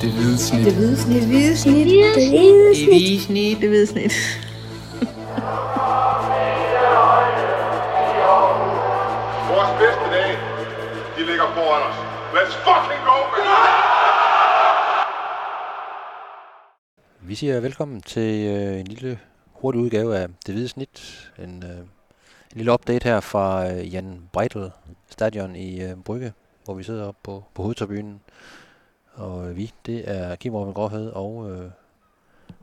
Det hvide snit. Det hvide snit. Det hvide snit. Det hvide Det hvide snit. Det hvide snit. Vores bedste dage, de ligger foran os. Let's fucking go, man! Vi siger velkommen til øh, en lille hurtig udgave af Det Hvide Snit. En, øh, en lille update her fra øh, Jan Breitel stadion i øh, Brygge, hvor vi sidder oppe på, på hovedtribunen. Og øh, vi, det er Kim Robin Gråhed og øh,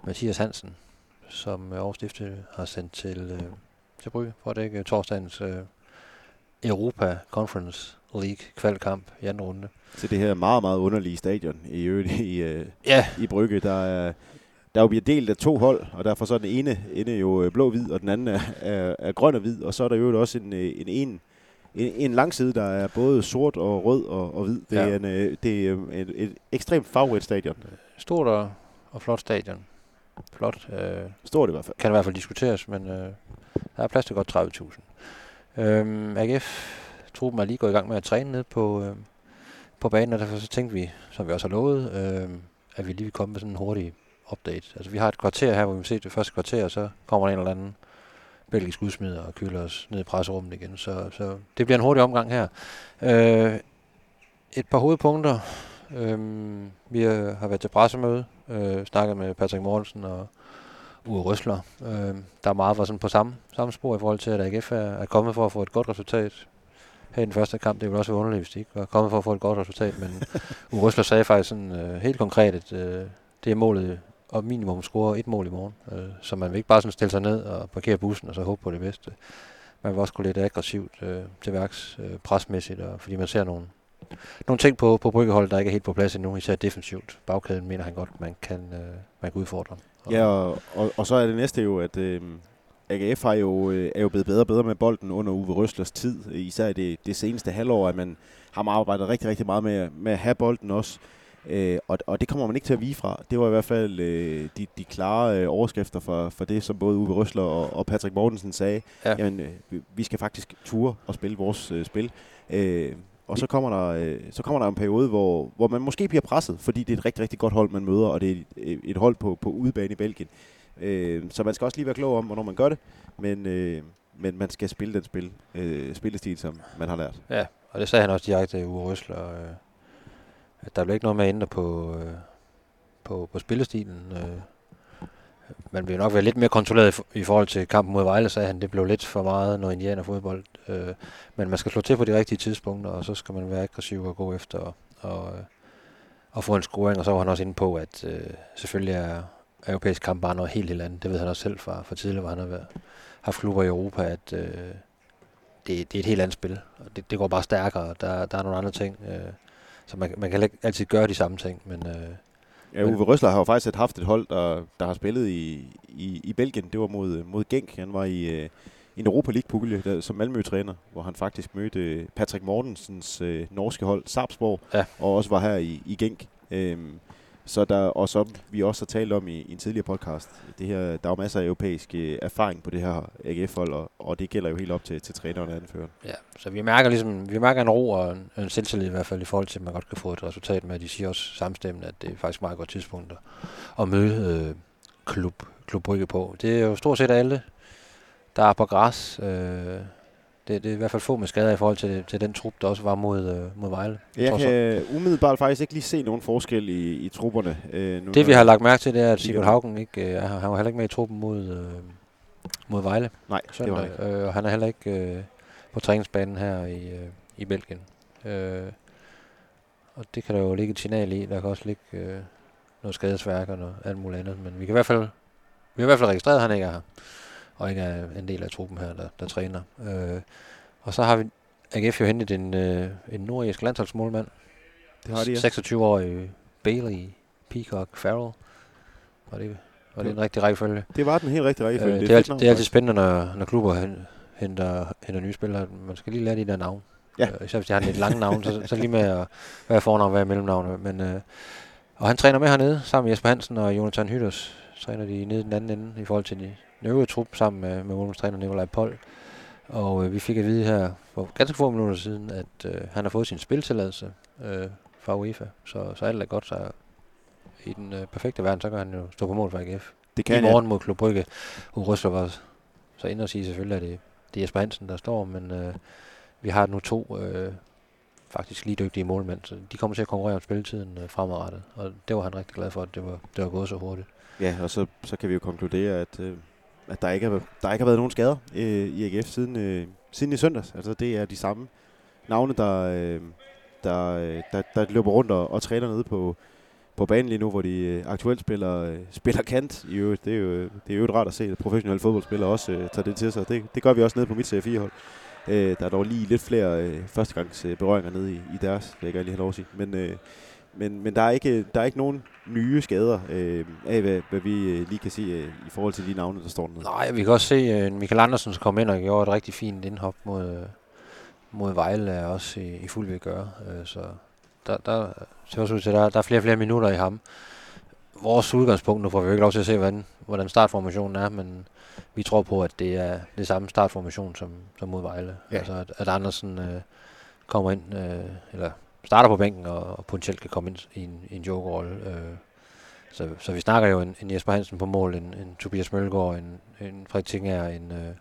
Mathias Hansen, som øh, overstiftet har sendt til, øh, til Brygge for at dække torsdagens øh, Europa Conference League kvalkamp i anden runde. til det her meget, meget underlige stadion i øvrigt i, øh, Ja, i Brygge. Der er, der jo bliver delt af to hold, og derfor så er den ene ende jo øh, blå-hvid, og den anden er, er, er grøn og hvid, og så er der jo også en, øh, en, en, en, en lang side, der er både sort og rød og, og hvid. Det Ja. er, en, øh, det er et, et ekstremt farverigt stadion. stort og, og flot stadion. Flot. Øh, Stort i hvert fald. kan i hvert fald diskuteres, men øh, der er plads til godt 30.000. Øhm, AGF truppen er lige gået i gang med at træne ned på, øh, på banen, og derfor så tænkte vi, som vi også har lovet, øh, at vi lige vil komme med sådan en hurtig update. Altså vi har et kvarter her, hvor vi vil se det første kvarter, og så kommer der en eller anden belgisk udsmider og kylder os ned i presserummet igen. Så, så det bliver en hurtig omgang her. Øh, et par hovedpunkter. Øhm, vi har været til pressemøde, øh, snakket med Patrick Mortensen og Uwe Røsler. Øh, der er meget var sådan på samme, samme spor i forhold til, at AGF er, er kommet for at få et godt resultat. Her i den første kamp, det ville også være underligt, hvis de ikke var kommet for at få et godt resultat, men Uwe Røsler sagde faktisk sådan øh, helt konkret, at øh, det er målet og minimum score et mål i morgen. Øh, så man vil ikke bare sådan stille sig ned og parkere bussen og så håbe på det bedste. Man vil også gå lidt aggressivt øh, til værks øh, presmæssigt, og, fordi man ser nogle, nogle ting på, på bryggeholdet, der ikke er helt på plads endnu, især defensivt. Bagkæden mener han godt, man kan, øh, man kan udfordre. Og, Ja, og, og, og så er det næste jo, at øh, AGF har jo, øh, er jo blevet bedre og bedre med bolden under Uwe Røslers tid. Især i det, det seneste halvår, at man har arbejdet rigtig, rigtig meget med, med at have bolden også. Øh, og, og det kommer man ikke til at vige fra. Det var i hvert fald øh, de, de klare øh, overskrifter for, for det, som både Uwe Røsler og, og Patrick Mortensen sagde. Ja. Jamen, øh, vi- vi skal faktisk ture og spille vores øh, spil. Øh, og så kommer, der, øh, så kommer der en periode, hvor, hvor man måske bliver presset, fordi det er et rigtig, rigtig godt hold, man møder, og det er et, et hold på, på udebane i Belgien. Øh, så man skal også lige være klog om, hvornår man gør det, men, øh, men man skal spille den spil, øh, spillestil, som man har lært. Ja, og det sagde han også direkte Uwe Røsler, øh, at der bliver ikke noget med at ændre på, øh, på, på spillestilen. Øh, man vil nok være lidt mere kontrolleret i, for- i forhold til kampen mod Vejle, sagde han. Det blev lidt for meget noget indianerfodbold. Øh, men man skal slå til på de rigtige tidspunkter, og så skal man være aggressiv og gå efter og, og, øh, og få en scoring. Og så var han også inde på, at øh, selvfølgelig er europæisk kamp bare noget helt, helt andet. Det ved han også selv fra, fra tidligere, hvor han har været, haft klubber i Europa, at øh, det, det er et helt andet spil. Og det, det går bare stærkere. Der, der er nogle andre ting. Øh, så man, man kan ikke altid gøre de samme ting, men øh, Ja, Uwe Røsler har jo faktisk haft et hold, der, der har spillet i, i, i Belgien. Det var mod, mod Genk. Han var i, øh, en Europa League-pulje som Malmø-træner, hvor han faktisk mødte Patrick Mortensens øh, norske hold, Sarpsborg, Ja. og også var her i, i Genk. Øhm, så der, og som vi også har talt om i, i en tidligere podcast, det her, der er jo masser af europæisk øh, erfaring på det her AGF-hold, og, og det gælder jo helt op til, til træneren og anføreren. ja. Så vi mærker ligesom, vi mærker en ro og en, en selvtillid i hvert fald i forhold til, at man godt kan få et resultat med. De siger også samstemmende, at det er faktisk et meget godt tidspunkt at, at møde øh, klub, klub Brygge på. Det er jo stort set alle, der er på græs. Øh, det, det er i hvert fald få med skader i forhold til, til den trup, der også var mod, øh, mod Vejle. Jeg kan umiddelbart faktisk ikke lige se nogen forskel i, i trupperne. Øh, nu Det vi har lagt mærke til, det er, at Sigurd. Haugen ikke øh. Han var heller ikke med i truppen mod, øh, mod Vejle. Nej, det var han søndag, ikke. øh, og han er heller ikke øh, på træningsbanen her i, øh, i Belgien. Øh, og det kan der jo ligge et signal i. Der kan også ligge øh, noget skadesværk og noget alt muligt andet. Men vi kan i hvert fald, vi har i hvert fald registreret, at han ikke er her. Og ikke er en del af truppen her, der, der træner. Øh, og så har vi AGF jo hentet en, øh, en nordisk landsholdsmålmand. Det har de, ja. 26-årig Bailey Peacock Farrell. Var det, var det en rigtig rækkefølge? Det var den helt rigtige Øh, rækkefølge. det, et er altid, navn, det er altid spændende, når, når klubber hen- henter, henter nye spillere. Man skal lige lære de der navn. Ja. Øh, især hvis de har lidt lange navn, så, så lige med at være fornavn, er mellemnavn. Men, øh, og han træner med hernede, sammen med Jesper Hansen og Jonathan Hytters. Træner de nede den anden ende, i forhold til de den øvrige trup, sammen med, med målmandstræner Nikolaj Pold. Og øh, vi fik at vide her for ganske få minutter siden, at øh, han har fået sin spiltilladelse øh, fra UEFA. Så, så alt er godt, så i den øh, perfekte verden, så kan han jo stå på mål for AGF. Det I kan morgen mod Klub Brygge. Urøsler var så ind og sige selvfølgelig, at det, det er Jesper Hansen, der står, men øh, vi har nu to øh, faktisk lige dygtige målmænd, så de kommer til at konkurrere om spilletiden øh, fremadrettet, og det var han rigtig glad for, at det var, det var gået så hurtigt. Ja, og så, så kan vi jo konkludere, at, øh, at der, ikke har, der ikke har været nogen skader øh, i AGF siden, øh, siden i søndags. Altså det er de samme navne, der, øh, der, øh, der, der løber rundt og, og træner nede på, på banen lige nu, hvor de øh, aktuelt spiller, øh, spiller kant. I øvrigt. Det er jo, det er jo rart at se, at professionelle fodboldspillere også øh, tager det til sig. Det, det gør vi også nede på mit C4-hold. Øh, der er dog lige lidt flere øh, førstegangs øh, berøringer nede i, i deres, det kan jeg lige have lov at sige. Men, øh, men, men der, er ikke, der er ikke nogen nye skader øh, af, hvad, hvad vi øh, lige kan se øh, i forhold til de navne, der står dernede. Nej, vi kan også se, at uh, Michael Andersen kom ind og gjorde et rigtig fint indhop mod, øh, mod Vejle, er også i, i fuld ved at gøre. Uh, så der, der ser også ud til, at der, der er flere og flere minutter i ham. Vores udgangspunkt, nu får vi jo ikke lov til at se, hvordan, hvordan startformationen er, men vi tror på, at det er det samme startformation som, som mod Vejle. Ja. Altså, at, at Andersen øh, kommer ind, øh, eller starter på bænken, og, og potentielt kan komme ind i en, i en jokerrolle. Øh. Så, så vi snakker jo en, en Jesper Hansen på mål, en, en Tobias Mølgaard, en, en Frederik Tinger, en øh,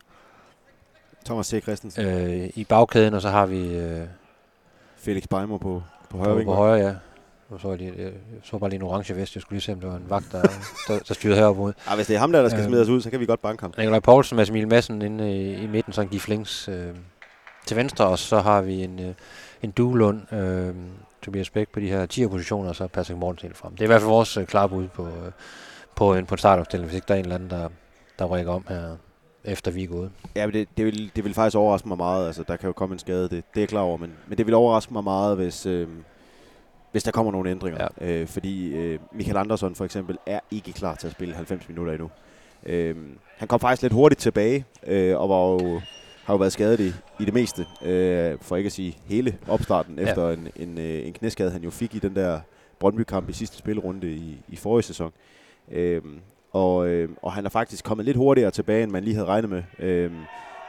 Thomas C. Christensen, øh, i bagkæden, og så har vi øh, Felix Beimer på, på højre på, på højre, ja. Nu så lige, jeg så bare lige en orange vest. Jeg skulle lige se, om det var en vagt, der, der, der styrede heroppe ud. Ah, hvis det er ham der, der skal Øhm. smides ud, så kan vi godt banke ham. Nikolaj Poulsen, Mads Emil Madsen inde i, i midten, så en Gif Links øh, til venstre, og så har vi en, øh, en Duelund, øh, Tobias Bæk på de her 10 positioner, og så Patrick Mortensen helt frem. Det er i hvert fald vores øh, klare bud på, øh, på en, på en startopstilling, hvis ikke der er en eller anden, der, der rykker om her, efter vi er gået. Ja, men det, det, vil, det vil faktisk overraske mig meget. Altså, der kan jo komme en skade, det, det er jeg klar over. Men, men det vil overraske mig meget, hvis, øh, hvis der kommer nogle ændringer. Ja. Øh, fordi øh, Michael Andersson for eksempel er ikke klar til at spille 90 minutter endnu. Øh, han kom faktisk lidt hurtigt tilbage, øh, og var jo, har jo været skadet i, i det meste. Øh, for ikke at sige hele opstarten, Ja. efter en, en, øh, en knæskade, han jo fik i den der Brøndby-kamp i sidste spilrunde i, i forrige sæson. Øh, og, øh, og han er faktisk kommet lidt hurtigere tilbage, end man lige havde regnet med. Øh,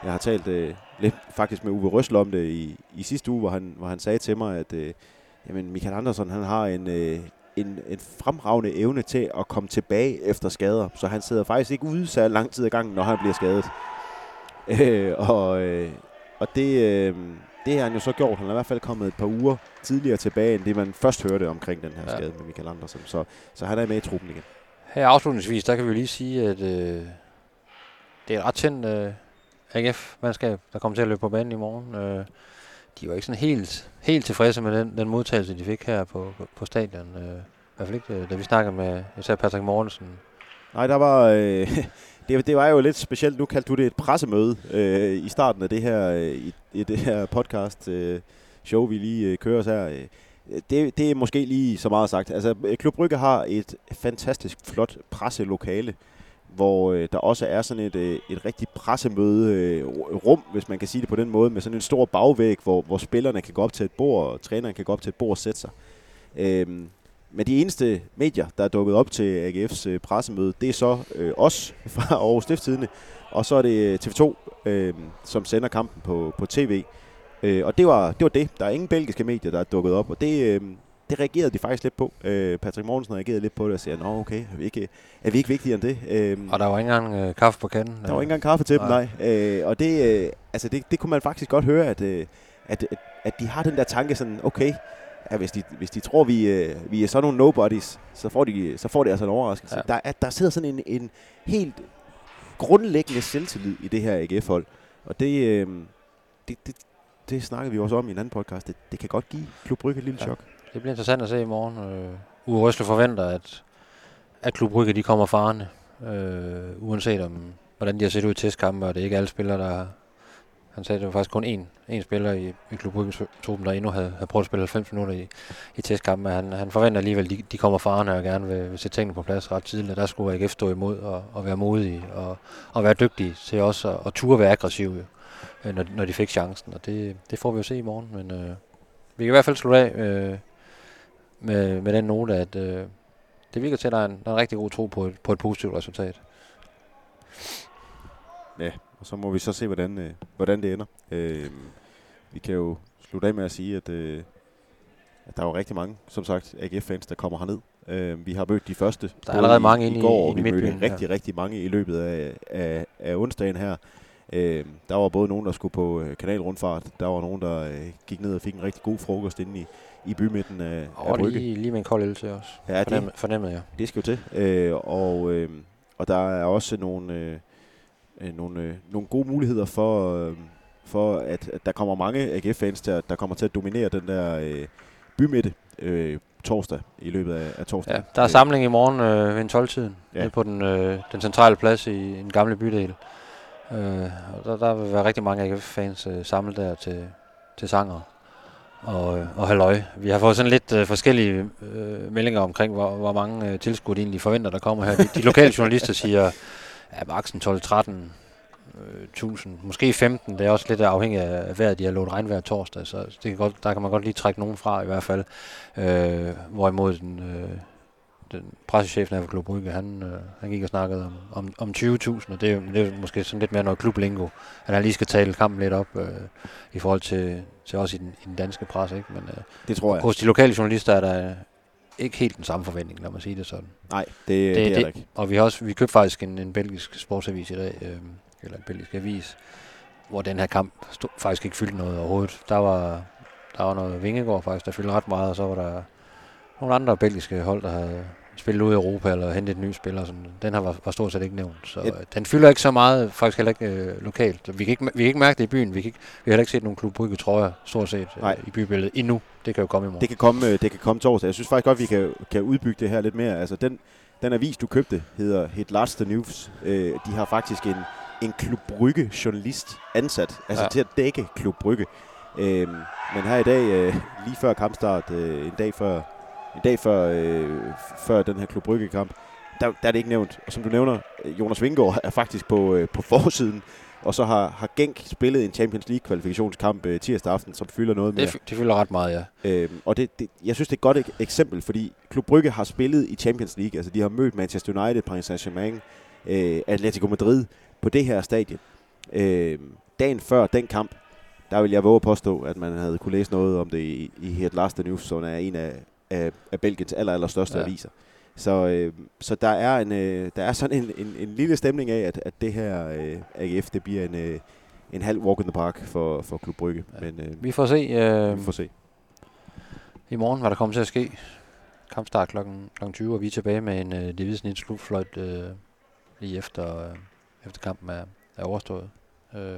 jeg har talt øh, lidt faktisk med Uwe Røsler om det i, i sidste uge, hvor han, hvor han sagde til mig, at øh, jamen Michael Andersen han har en, øh, en, en fremragende evne til at komme tilbage efter skader. Så han sidder faktisk ikke ude så lang tid ad gangen, når han bliver skadet. Øh, og øh, og det, øh, det har han jo så gjort. Han er i hvert fald kommet et par uger tidligere tilbage, end det man først hørte omkring den her Ja. skade med Michael Andersen. Så, så han er med i truppen igen. Her afslutningsvis, der kan vi lige sige, at øh, det er et ret tændt øh, AGF-mandskab, der kommer til at løbe på banen i morgen. Øh, de var ikke sådan helt, helt tilfredse med den, den modtagelse, de fik her på, på, på stadion. Øh, I hvert fald ikke, øh, da vi snakkede med især Patrick Mortensen. Nej, der var... Øh, det, det var jo lidt specielt. Nu kaldte du det et pressemøde øh, i starten af det her, øh, i, i det her podcast øh, show, vi lige øh, kører os her. Øh, Det, det er måske lige så meget sagt. Altså, øh, Klub Brygge har et fantastisk flot presselokale, hvor øh, der også er sådan et, øh, et rigtig pressemøde øh, rum, hvis man kan sige det på den måde, med sådan en stor bagvæg, hvor, hvor spillerne kan gå op til et bord, og træneren kan gå op til et bord og sætte sig. Øhm, men de eneste medier, der er dukket op til AGF's øh, pressemøde, det er så øh, os fra Aarhus Stiftstidende, og så er det TV2, øh, som sender kampen på, på tv. Øh, og det var, det var det. Der er ingen belgiske medier, der er dukket op, og det, øh, det reagerede de faktisk lidt på. Øh, Patrick Mortensen reagerede lidt på det og siger, nå okay, er vi ikke, er vi ikke vigtigere end det? Øh, Og der var ikke engang øh, kaffe på kanden. der var ikke engang kaffe til dem, nej. Øh, og det, øh, altså det, det kunne man faktisk godt høre, at, øh, at, at, at de har den der tanke sådan, okay, ja, hvis, de, hvis de tror, vi, øh, vi er sådan nogle nobodies, så får de, så får de altså en overraskelse. Ja. Der, er, der sidder sådan en, en helt grundlæggende selvtillid i det her AGF-hold. Og det, øh, det, det, det snakkede vi også om i en anden podcast. Det, det kan godt give Klub Brygge et lille Ja. chok. Det bliver interessant at se i morgen. Øh, Uwe Røsle forventer, at, at Klub Brygge de kommer farne. Øh, uanset om, hvordan de har set ud i testkampe, og det er ikke alle spillere, der. Han sagde, at det var faktisk kun én, én spiller i, i Klub truppen, der endnu havde, havde prøvet at spille 90 minutter i, i testkampe. Han, han forventer alligevel, at de, de kommer farne og gerne vil, vil sætte tingene på plads ret tidligt. Der skulle AGF stå imod og, og være modige og, og være dygtige til også at, og turde være aggressive, jo, øh, når, når de fik chancen. Og det, det får vi jo se i morgen. Men øh, vi kan i hvert fald slutte af øh, med, med den note, at øh, det virker til, at der er en, der er en rigtig god tro på et, på et positivt resultat. Og så må vi så se, hvordan, øh, hvordan det ender. Øh, vi kan jo slutte af med at sige, at, øh, at der er jo rigtig mange, som sagt, AGF-fans, der kommer herned Øh, vi har mødt de første. Der er allerede både mange i, i i- går, inde og i vi mødte midtbyen, rigtig, rigtig mange i løbet af, af, af onsdagen her. Øh, der var både nogen, der skulle på øh, kanalrundfart. Der var nogen, der øh, gik ned og fik en rigtig god frokost inde i, i bymidten af, af Og Brygge. lige, lige med en kold øl til os. Ja, det, Fornemmede, fornemmede jeg. det skal jo til. Øh, og, øh, og der er også nogle, øh, øh, nogle, øh, nogle gode muligheder for, øh, for at, at der kommer mange AGF-fans, der, der kommer til at dominere den der øh, bymidte øh, torsdag i løbet af, af torsdag. Ja, der er samling i morgen øh, ved en 12-tiden. Ja. På den, øh, den centrale plads i en gamle bydel. Øh, og der, der vil være rigtig mange AGF-fans øh, samlet der til, til sanger og, øh, og halløj. Vi har fået sådan lidt øh, forskellige øh, meldinger omkring, hvor, hvor mange øh, tilskuere de egentlig forventer, der kommer her. De, de lokale journalister siger, ja, maksen 12-13 øh, 1000, måske 15. Det er også lidt afhængigt af vejret. De har lovet regnvejr torsdag, så det kan godt, der kan man godt lige trække nogen fra i hvert fald. Øh, hvorimod den, øh, den pressechefen af Klub Brygge, han, øh, han gik og snakkede om, om, om 20.000, og det er, det er måske sådan lidt mere noget klublingo, at han lige skal tale kampen lidt op øh, i forhold til, til os i den, i den danske presse. Ikke? Men øh, Det tror jeg. hos de lokale journalister er der ikke helt den samme forventning, lad mig sige det sådan. Nej, det, det, det er der ikke. Og vi har også vi købte faktisk en, en belgisk sportsavis i dag, øh, eller en belgisk avis, hvor den her kamp stod, faktisk ikke fyldte noget overhovedet. Der var, der var noget Vingegård faktisk, der fyldte ret meget, og så var der nogle andre belgiske hold, der havde spillet ud i Europa eller hentet en ny spiller. Sådan. Den her var, var stort set ikke nævnt. Så Et- øh, den fylder ikke så meget, faktisk heller ikke øh, lokalt. Så Vi kan ikke, vi kan ikke mærke det i byen. Vi, kan ikke, vi har heller ikke set nogen klub Brygge trøjer, stort set, Nej. øh, i bybilledet endnu. Det kan jo komme i morgen. Det kan komme, øh, det kan komme torsdag. Jeg synes faktisk godt, vi kan, kan udbygge det her lidt mere. Altså, den, den avis, du købte, hedder Het Laatste News. Øh, de har faktisk en, en Klub Brygge journalist ansat, altså ja. Til at dække Klub Brygge. Øh, men her i dag, øh, lige før kampstart, øh, en dag før, en dag før, øh, før den her Klub kamp, der, der er det ikke nævnt. Og som du nævner, øh, Jonas Vingård er faktisk på, øh, på forsiden. Og så har, har Genk spillet en Champions League kvalifikationskamp øh, tirsdag aften, som fylder noget mere. det, fy- det fylder ret meget, ja. Øhm, og det, det, jeg synes, det er et godt ek- eksempel, fordi Klub Brygge har spillet i Champions League. Altså, de har mødt Manchester United, Paris Saint-Germain, øh, Atletico Madrid på det her stadie. Øh, dagen før den kamp, der vil jeg våge at påstå, at man havde kunne læse noget om det i, i Het Laatste News, som er en af, af, af Belgiens aller, aller største ja. Aviser. Så, øh, så der er en, øh, der er sådan en, en, en lille stemning af, at, at det her øh, AGF, det bliver en, øh, en halv walk in the park for, for Klub Brygge. Ja. Men øh, Vi får se. Øh, vi får se. i morgen, hvad der kommer til at ske. Kampstart kl. 20, og vi er tilbage med en øh, division slutfløjt øh, lige efter, øh, efter kampen er, er overstået. Øh,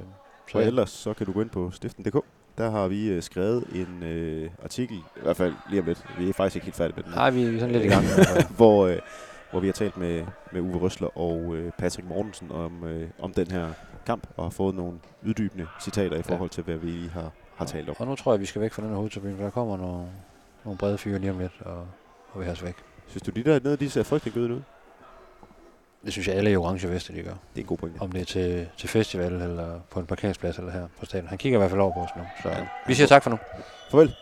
Så ellers så kan du gå ind på stiften.dk. Der har vi øh, skrevet en øh, artikel, i hvert fald lige om lidt. Vi er faktisk ikke helt færdige med den. Nej, vi er sådan lidt i gang. fald. hvor, øh, hvor vi har talt med, med Uwe Røsler og øh, Patrick Mortensen om, øh, om den her kamp, og har fået nogle uddybende citater i forhold til, hvad vi lige har, har talt om. og nu tror jeg, vi skal væk fra den her hovedtribune, for der kommer nogle, nogle brede fyre lige om lidt, og, og vi har os væk. Synes du, de der nede, de ser frygtelig gode ud? Det synes jeg alle i orange veste, de gør. Det er en god pointe. Om det er til, til festival, eller på en parkeringsplads, eller her på stadion. Han kigger i hvert fald over på os nu. Så Ja. vi siger tak for nu. Farvel.